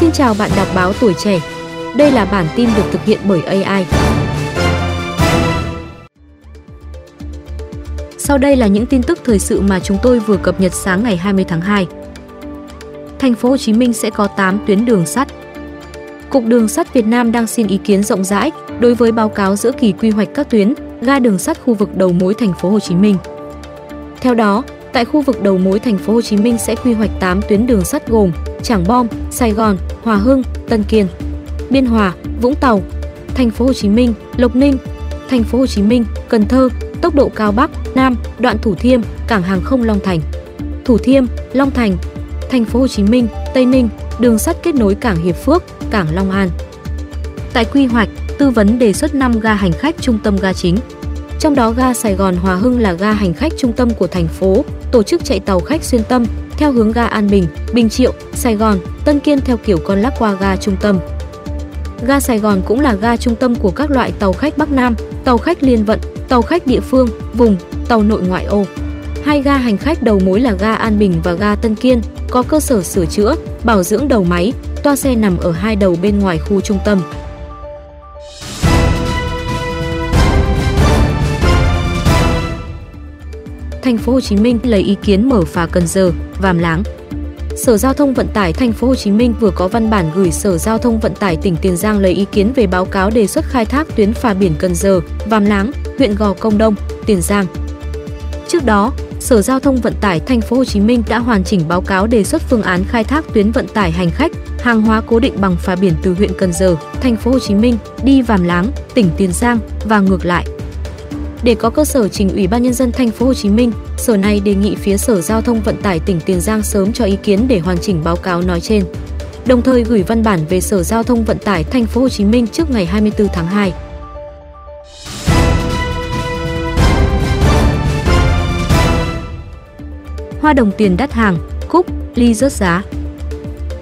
Xin chào bạn đọc báo tuổi trẻ. Đây là bản tin được thực hiện bởi AI. Sau đây là những tin tức thời sự mà chúng tôi vừa cập nhật sáng ngày 20 tháng 2. Thành phố Hồ Chí Minh sẽ có 8 tuyến đường sắt. Cục Đường sắt Việt Nam đang xin ý kiến rộng rãi đối với báo cáo giữa kỳ quy hoạch các tuyến ga đường sắt khu vực đầu mối thành phố Hồ Chí Minh. Theo đó, tại khu vực đầu mối thành phố Hồ Chí Minh sẽ quy hoạch 8 tuyến đường sắt gồm Trảng Bom, Sài Gòn, Hòa Hưng, Tân Kiên, Biên Hòa, Vũng Tàu, thành phố Hồ Chí Minh, Lộc Ninh, thành phố Hồ Chí Minh, Cần Thơ, tốc độ cao Bắc, Nam, đoạn Thủ Thiêm, cảng hàng không Long Thành, Thủ Thiêm, Long Thành, thành phố Hồ Chí Minh, Tây Ninh, đường sắt kết nối cảng Hiệp Phước, cảng Long An. Tại quy hoạch, tư vấn đề xuất 5 ga hành khách trung tâm ga chính. Trong đó ga Sài Gòn Hòa Hưng là ga hành khách trung tâm của thành phố, tổ chức chạy tàu khách xuyên tâm theo hướng ga An Bình, Bình Triệu, Sài Gòn, Tân Kiên theo kiểu con lắc qua ga trung tâm. Ga Sài Gòn cũng là ga trung tâm của các loại tàu khách Bắc Nam, tàu khách liên vận, tàu khách địa phương, vùng, tàu nội ngoại ô. Hai ga hành khách đầu mối là ga An Bình và ga Tân Kiên, có cơ sở sửa chữa, bảo dưỡng đầu máy, toa xe nằm ở hai đầu bên ngoài khu trung tâm. Thành phố Hồ Chí Minh lấy ý kiến mở phà Cần Giờ, Vàm Láng. Sở Giao thông Vận tải Thành phố Hồ Chí Minh vừa có văn bản gửi Sở Giao thông Vận tải tỉnh Tiền Giang lấy ý kiến về báo cáo đề xuất khai thác tuyến phà biển Cần Giờ, Vàm Láng, huyện Gò Công Đông, Tiền Giang. Trước đó, Sở Giao thông Vận tải Thành phố Hồ Chí Minh đã hoàn chỉnh báo cáo đề xuất phương án khai thác tuyến vận tải hành khách, hàng hóa cố định bằng phà biển từ huyện Cần Giờ, Thành phố Hồ Chí Minh đi Vàm Láng, tỉnh Tiền Giang và ngược lại. Để có cơ sở trình Ủy ban nhân dân thành phố Hồ Chí Minh, sở này đề nghị phía Sở Giao thông Vận tải tỉnh Tiền Giang sớm cho ý kiến để hoàn chỉnh báo cáo nói trên. Đồng thời gửi văn bản về Sở Giao thông Vận tải thành phố Hồ Chí Minh trước ngày 24 tháng 2. Hoa đồng tiền đắt hàng, cúc, ly rớt giá.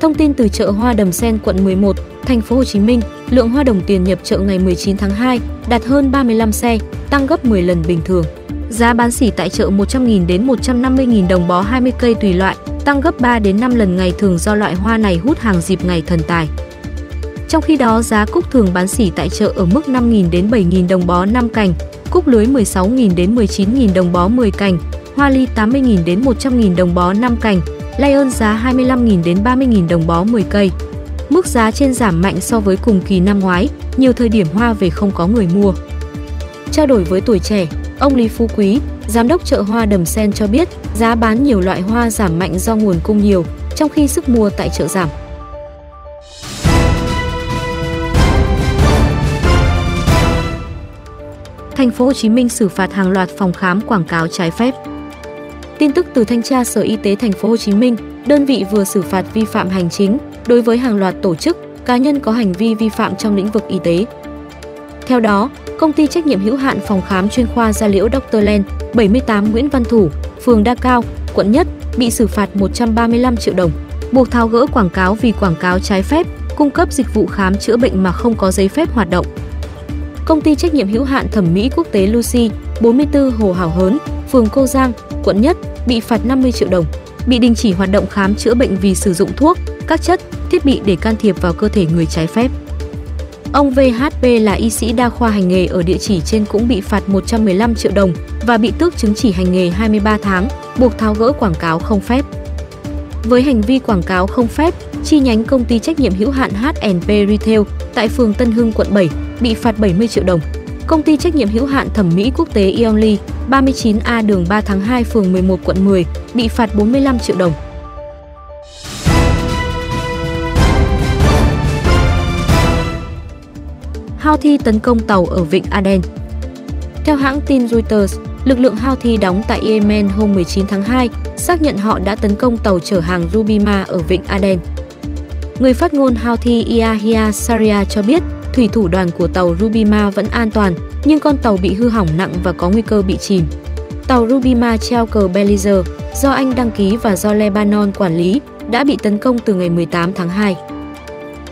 Thông tin từ chợ Hoa Đầm Sen quận 11, thành phố Hồ Chí Minh, lượng hoa đồng tiền nhập chợ ngày 19 tháng 2 đạt hơn 35 xe, tăng gấp 10 lần bình thường. Giá bán sỉ tại chợ 100.000 đến 150.000 đồng bó 20 cây tùy loại, tăng gấp 3 đến 5 lần ngày thường do loại hoa này hút hàng dịp ngày thần tài. Trong khi đó, giá cúc thường bán sỉ tại chợ ở mức 5.000 đến 7.000 đồng bó 5 cành, cúc lưới 16.000 đến 19.000 đồng bó 10 cành, hoa ly 80.000 đến 100.000 đồng bó 5 cành, Lion giá 25.000 đến 30.000 đồng bó 10 cây. Mức giá trên giảm mạnh so với cùng kỳ năm ngoái, nhiều thời điểm hoa về không có người mua. Trao đổi với tuổi trẻ, ông Lý Phú Quý, giám đốc chợ hoa Đầm Sen cho biết, giá bán nhiều loại hoa giảm mạnh do nguồn cung nhiều, trong khi sức mua tại chợ giảm. Thành phố Hồ Chí Minh xử phạt hàng loạt phòng khám quảng cáo trái phép. Tin tức từ Thanh tra Sở Y tế Thành phố Hồ Chí Minh, đơn vị vừa xử phạt vi phạm hành chính đối với hàng loạt tổ chức, cá nhân có hành vi vi phạm trong lĩnh vực y tế. Theo đó, công ty trách nhiệm hữu hạn phòng khám chuyên khoa da Liễu Dr. Len, 78 Nguyễn Văn Thủ, phường Đa Cao, quận Nhất bị xử phạt 135 triệu đồng, buộc tháo gỡ quảng cáo vì quảng cáo trái phép, cung cấp dịch vụ khám chữa bệnh mà không có giấy phép hoạt động. Công ty trách nhiệm hữu hạn thẩm mỹ quốc tế Lucy, 44 Hồ Hảo Hớn, phường Cô Giang, quận Nhất bị phạt 50 triệu đồng, bị đình chỉ hoạt động khám chữa bệnh vì sử dụng thuốc, các chất, thiết bị để can thiệp vào cơ thể người trái phép. Ông VHP là y sĩ đa khoa hành nghề ở địa chỉ trên cũng bị phạt 115 triệu đồng và bị tước chứng chỉ hành nghề 23 tháng, buộc tháo gỡ quảng cáo không phép. Với hành vi quảng cáo không phép, chi nhánh công ty trách nhiệm hữu hạn H&P Retail tại phường Tân Hưng quận 7 bị phạt 70 triệu đồng. Công ty trách nhiệm hữu hạn thẩm mỹ quốc tế Ionly, 39A đường 3 tháng 2 phường 11 quận 10 bị phạt 45 triệu đồng. Houthi tấn công tàu ở vịnh Aden. Theo hãng tin Reuters, lực lượng Houthi đóng tại Yemen hôm 19 tháng 2 xác nhận họ đã tấn công tàu chở hàng Rubima ở vịnh Aden. Người phát ngôn Houthi Yahya Saria cho biết thủy thủ đoàn của tàu Rubima vẫn an toàn, nhưng con tàu bị hư hỏng nặng và có nguy cơ bị chìm. Tàu Rubima treo cờ Belize do Anh đăng ký và do Lebanon quản lý đã bị tấn công từ ngày 18 tháng 2.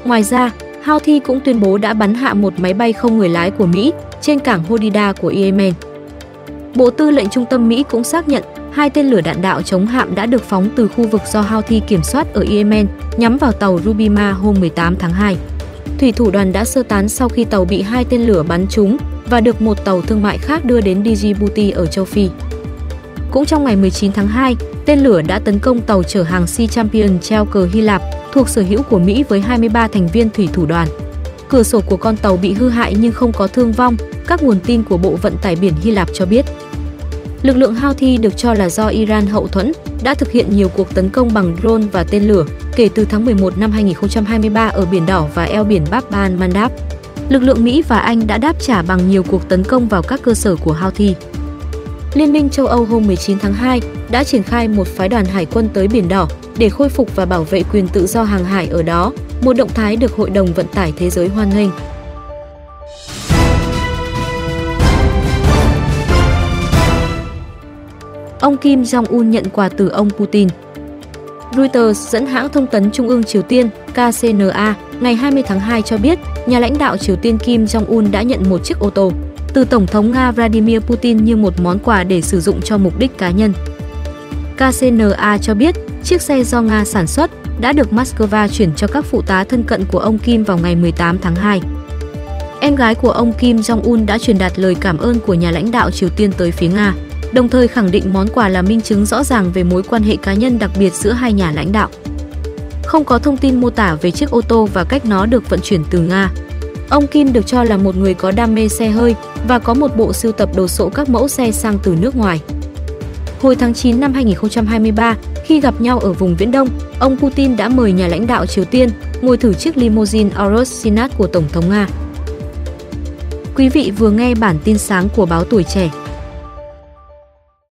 Ngoài ra, Houthi cũng tuyên bố đã bắn hạ một máy bay không người lái của Mỹ trên cảng Hodida của Yemen. Bộ Tư lệnh Trung tâm Mỹ cũng xác nhận hai tên lửa đạn đạo chống hạm đã được phóng từ khu vực do Houthi kiểm soát ở Yemen nhắm vào tàu Rubima hôm 18 tháng 2. Thủy thủ đoàn đã sơ tán sau khi tàu bị hai tên lửa bắn trúng và được một tàu thương mại khác đưa đến Djibouti ở châu Phi. Cũng trong ngày 19 tháng 2, tên lửa đã tấn công tàu chở hàng Sea Champion treo cờ Hy Lạp thuộc sở hữu của Mỹ với 23 thành viên thủy thủ đoàn. Cửa sổ của con tàu bị hư hại nhưng không có thương vong, các nguồn tin của Bộ Vận tải biển Hy Lạp cho biết. Lực lượng Houthi được cho là do Iran hậu thuẫn đã thực hiện nhiều cuộc tấn công bằng drone và tên lửa kể từ tháng 11 năm 2023 ở Biển Đỏ và eo biển Bab Ban Mandab. Lực lượng Mỹ và Anh đã đáp trả bằng nhiều cuộc tấn công vào các cơ sở của Houthi. Liên minh châu Âu hôm 19 tháng 2 đã triển khai một phái đoàn hải quân tới Biển Đỏ để khôi phục và bảo vệ quyền tự do hàng hải ở đó, một động thái được Hội đồng Vận tải Thế giới hoan nghênh. Ông Kim Jong-un nhận quà từ ông Putin. Reuters dẫn hãng thông tấn Trung ương Triều Tiên KCNA ngày 20 tháng 2 cho biết, nhà lãnh đạo Triều Tiên Kim Jong-un đã nhận một chiếc ô tô từ Tổng thống Nga Vladimir Putin như một món quà để sử dụng cho mục đích cá nhân. KCNA cho biết, chiếc xe do Nga sản xuất đã được Moscow chuyển cho các phụ tá thân cận của ông Kim vào ngày 18 tháng 2. Em gái của ông Kim Jong-un đã truyền đạt lời cảm ơn của nhà lãnh đạo Triều Tiên tới phía Nga đồng thời khẳng định món quà là minh chứng rõ ràng về mối quan hệ cá nhân đặc biệt giữa hai nhà lãnh đạo. Không có thông tin mô tả về chiếc ô tô và cách nó được vận chuyển từ Nga. Ông Kim được cho là một người có đam mê xe hơi và có một bộ sưu tập đồ sộ các mẫu xe sang từ nước ngoài. Hồi tháng 9 năm 2023, khi gặp nhau ở vùng Viễn Đông, ông Putin đã mời nhà lãnh đạo Triều Tiên ngồi thử chiếc limousine Aros Sinat của Tổng thống Nga. Quý vị vừa nghe bản tin sáng của báo Tuổi Trẻ.